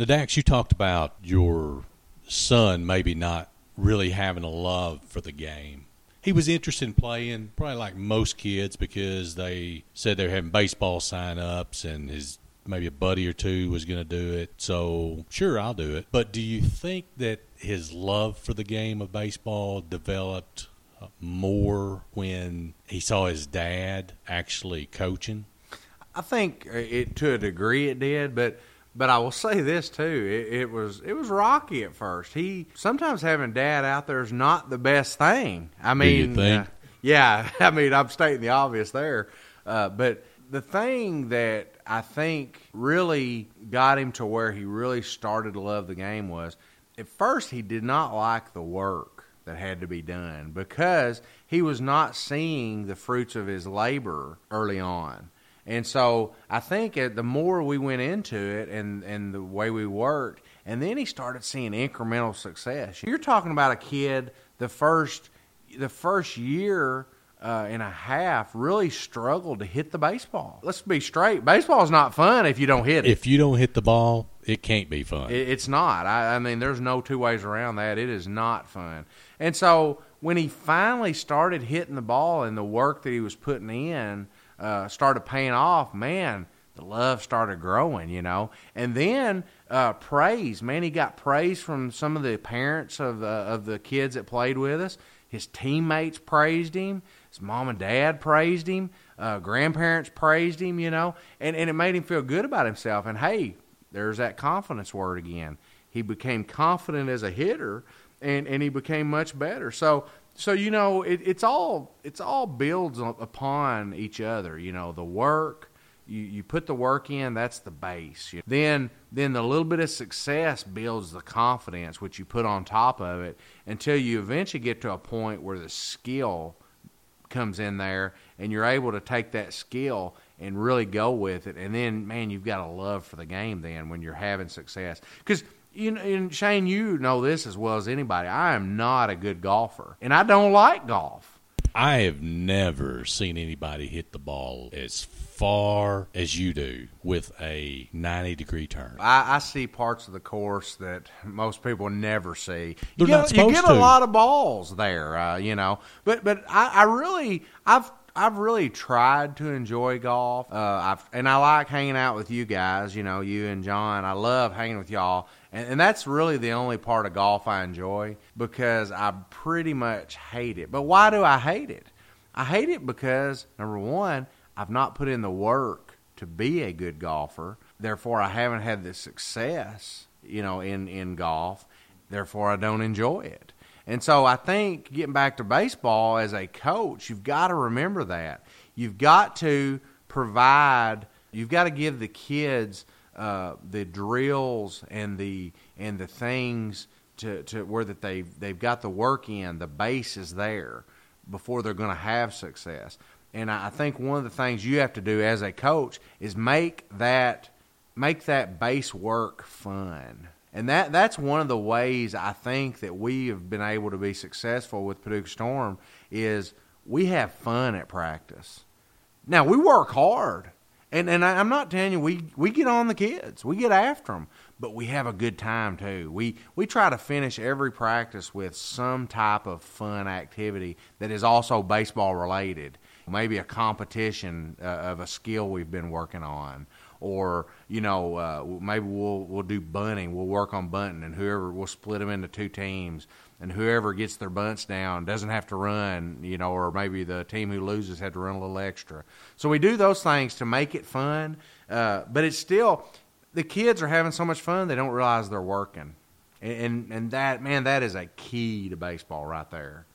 Now, Dax, you talked about your son maybe not really having a love for the game. He was interested in playing, probably like most kids, because they said they were having baseball sign ups and his maybe a buddy or two was going to do it. So, sure, I'll do it. But do you think that his love for the game of baseball developed uh, more when he saw his dad actually coaching? I think it to a degree it did, but but I will say this too: it, it, was it was rocky at first. He sometimes having dad out there is not the best thing. I mean, uh, yeah, I mean, I'm stating the obvious there, uh, but the thing that I think really got him to where he really started to love the game was at first he did not like the work that had to be done because he was not seeing the fruits of his labor early on. And so I think the more we went into it and, and the way we worked, and then he started seeing incremental success. You're talking about a kid the first the first year uh, and a half really struggled to hit the baseball. Let's be straight. Baseball is not fun if you don't hit it. If you don't hit the ball, it can't be fun. It, it's not. I, I mean, there's no two ways around that. It is not fun. And so when he finally started hitting the ball and the work that he was putting in – uh, started paying off, man, the love started growing, you know. And then uh, praise, man, he got praise from some of the parents of the of the kids that played with us. His teammates praised him. His mom and dad praised him. Uh, grandparents praised him, you know, and and it made him feel good about himself. And hey, there's that confidence word again. He became confident as a hitter, and and he became much better. So so you know it, it's all it's all builds upon each other you know the work you, you put the work in that's the base. Then then the little bit of success builds the confidence which you put on top of it until you eventually get to a point where the skill comes in there and you're able to take that skill and really go with it. And then man you've got a love for the game then when you're having success. Because you know, and Shane, you know this as well as anybody. I am not a good golfer, and I don't like golf. I have never seen anybody hit the ball as far as you do with a 90 degree turn. I, I see parts of the course that most people never see. They're you get, not supposed you get to. a lot of balls there, uh, you know. But but I, I really I've I've really tried to enjoy golf. Uh, I've, and I like hanging out with you guys. You know, you and John. I love hanging with y'all. And, and that's really the only part of golf I enjoy because I pretty much hate it. But why do I hate it? I hate it because, number one, I've not put in the work to be a good golfer. Therefore, I haven't had the success, you know, in, in golf. Therefore, I don't enjoy it. And so I think getting back to baseball as a coach, you've got to remember that. You've got to provide, you've got to give the kids – uh, the drills and the and the things to, to where that they they've got the work in, the base is there before they're going to have success. And I think one of the things you have to do as a coach is make that make that base work fun. And that that's one of the ways I think that we have been able to be successful with Paducah Storm is we have fun at practice. Now we work hard and and I, am not telling you we we get on the kids, we get after them, but we have a good time too. We we try to finish every practice with some type of fun activity that is also baseball related. Maybe a competition uh, of a skill we've been working on, or you know uh, maybe we'll we'll do bunting. We'll work on bunting, and whoever we'll split them into two teams and whoever gets their bunts down doesn't have to run, you know, or maybe the team who loses had to run a little extra. So we do those things to make it fun, uh, but it's still the kids are having so much fun they don't realize they're working, and, and and that man that is a key to baseball right there.